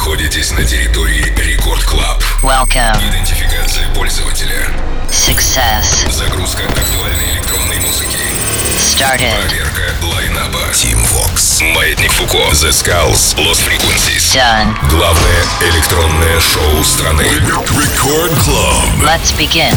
находитесь на территории Рекорд Клаб. Welcome. Идентификация пользователя. Success. Загрузка актуальной электронной музыки. Started. Проверка лайнаба. Team Vox. Маятник Фуко. The Skulls. Lost Frequencies. Done. Главное электронное шоу страны. Record Club. Let's begin.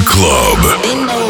Club.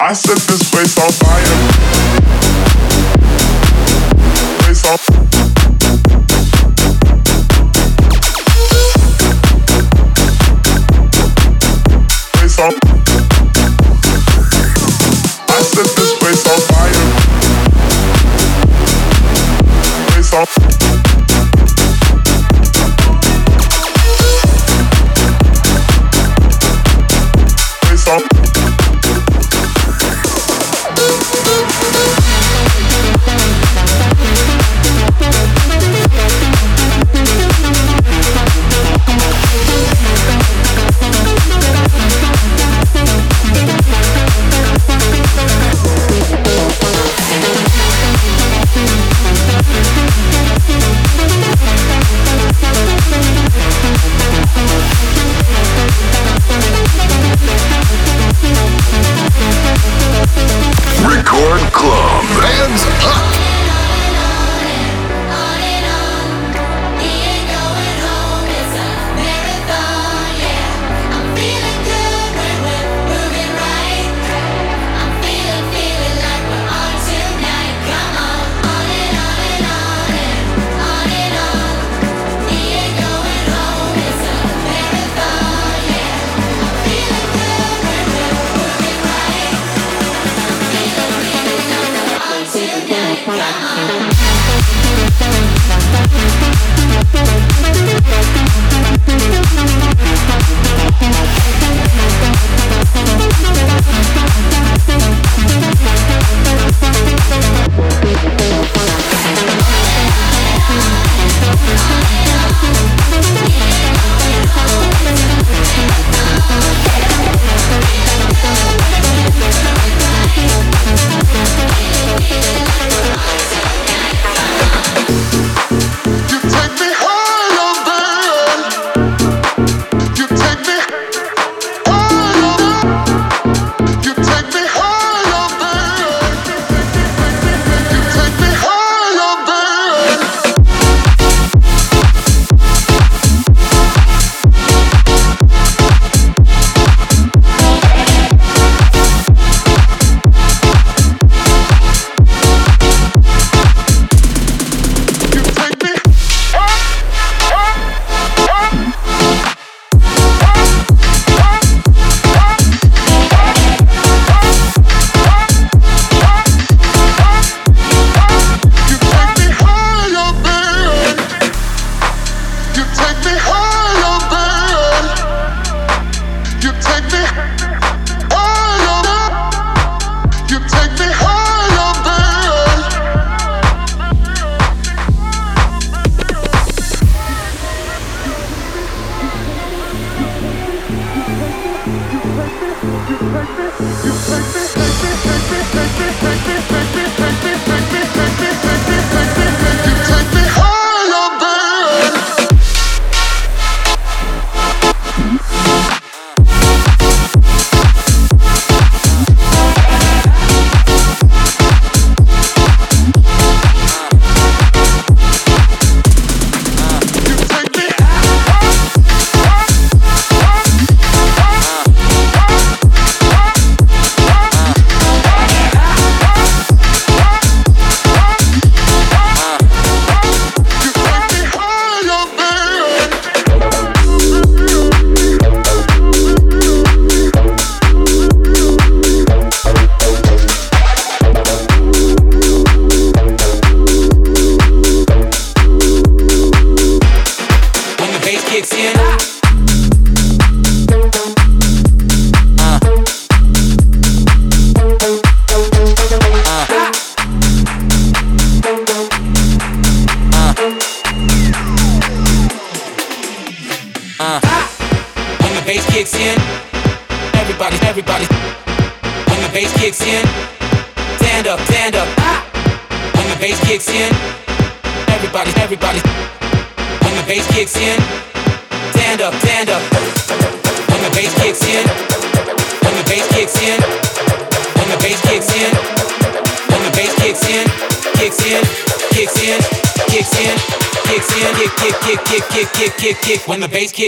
I set this place on fire. Place on fire.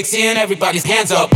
kicks in, everybody's hands up.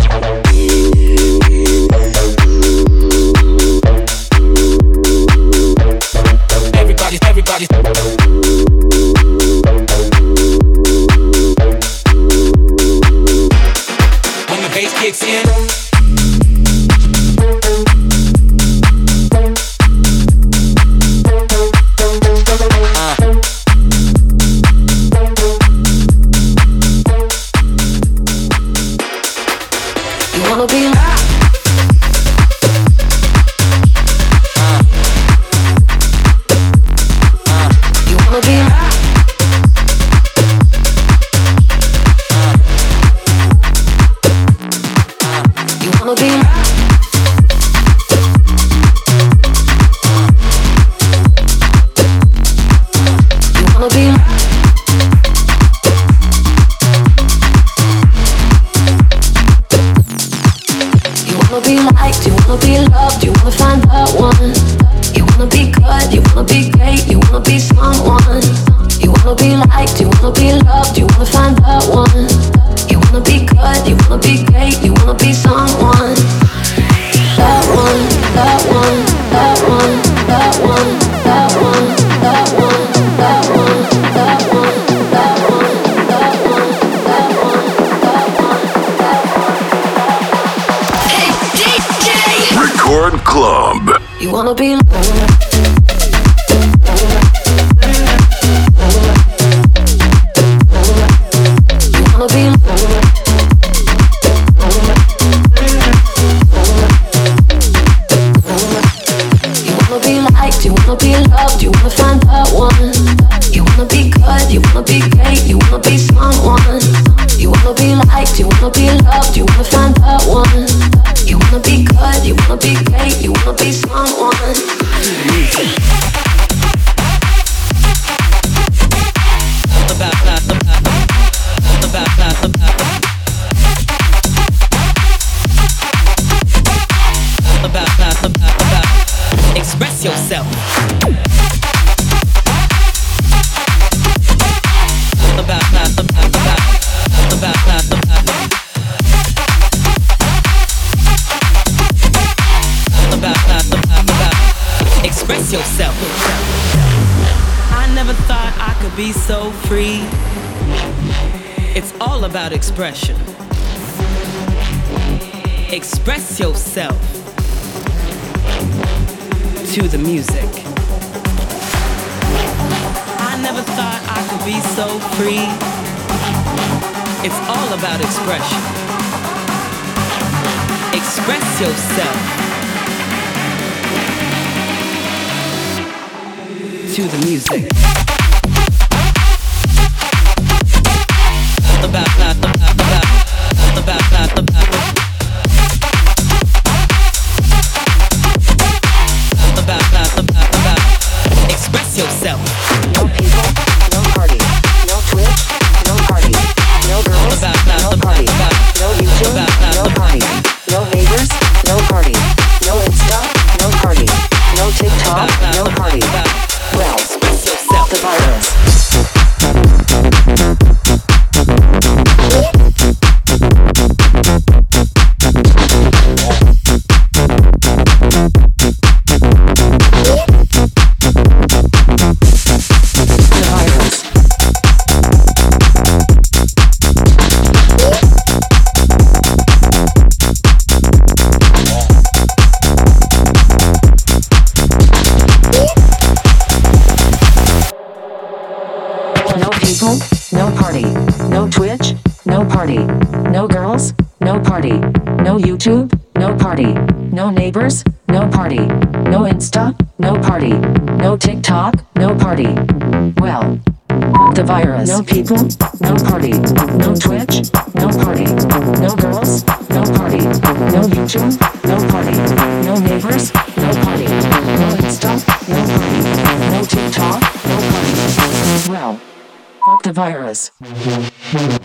I never thought I could be so free. It's all about expression. Express yourself to the music. I never thought I could be so free. It's all about expression. Express yourself. to the music. The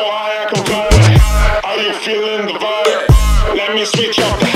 so high I can fly. Are you feeling the vibe? Let me switch up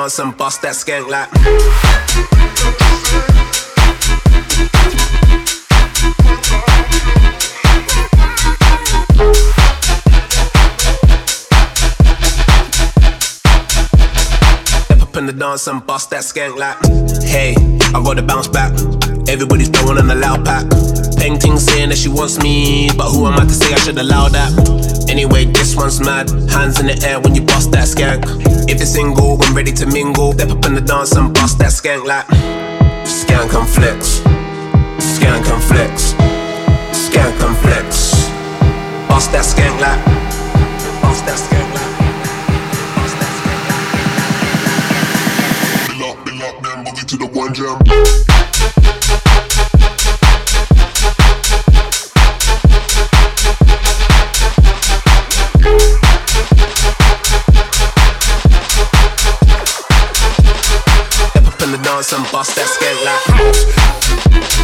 dance and bust that skank like. In the dance and bust that skank like. Hey, I got to bounce back. Everybody's throwing on the loud pack. Painting saying that she wants me, but who am I to say I should allow that? Anyway, this one's mad. Hands in the air when you bust that skank. If you're single, I'm ready to mingle. Step up in the dance and bust that skank like. Skank and flex. Skank and flex. Skank and flex. Bust that skank like. Bust that skank like. To the one jam. Dance and bust that skank like.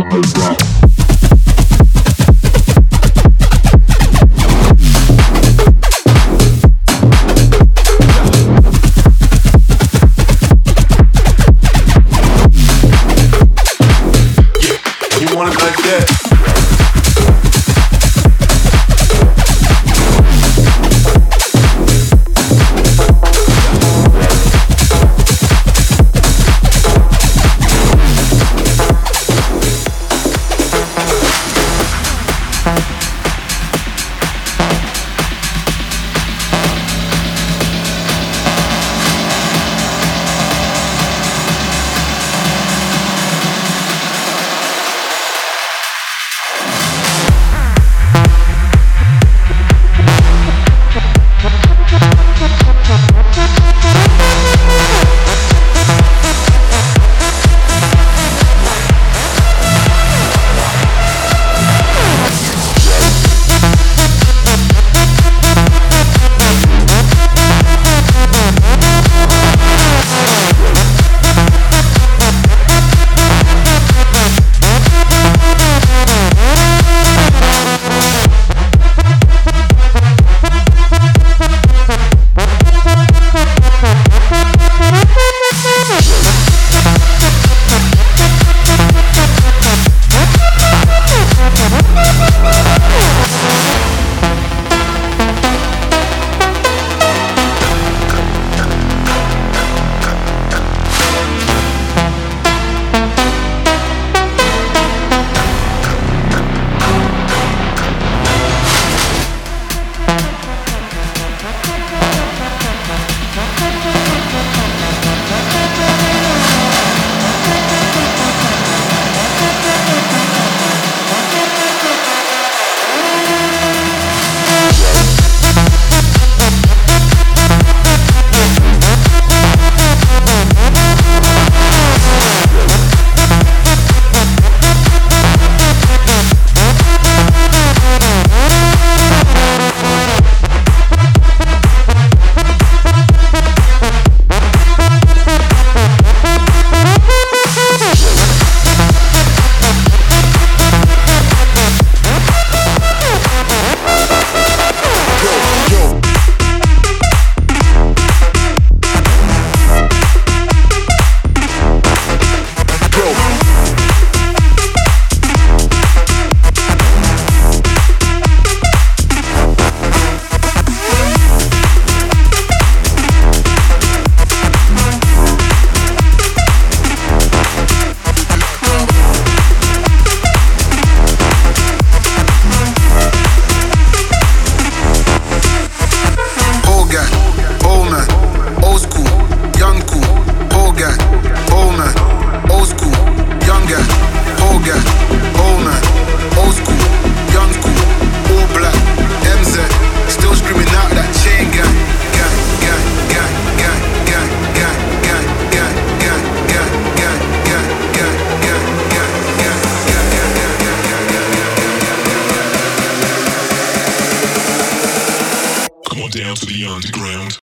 like a no.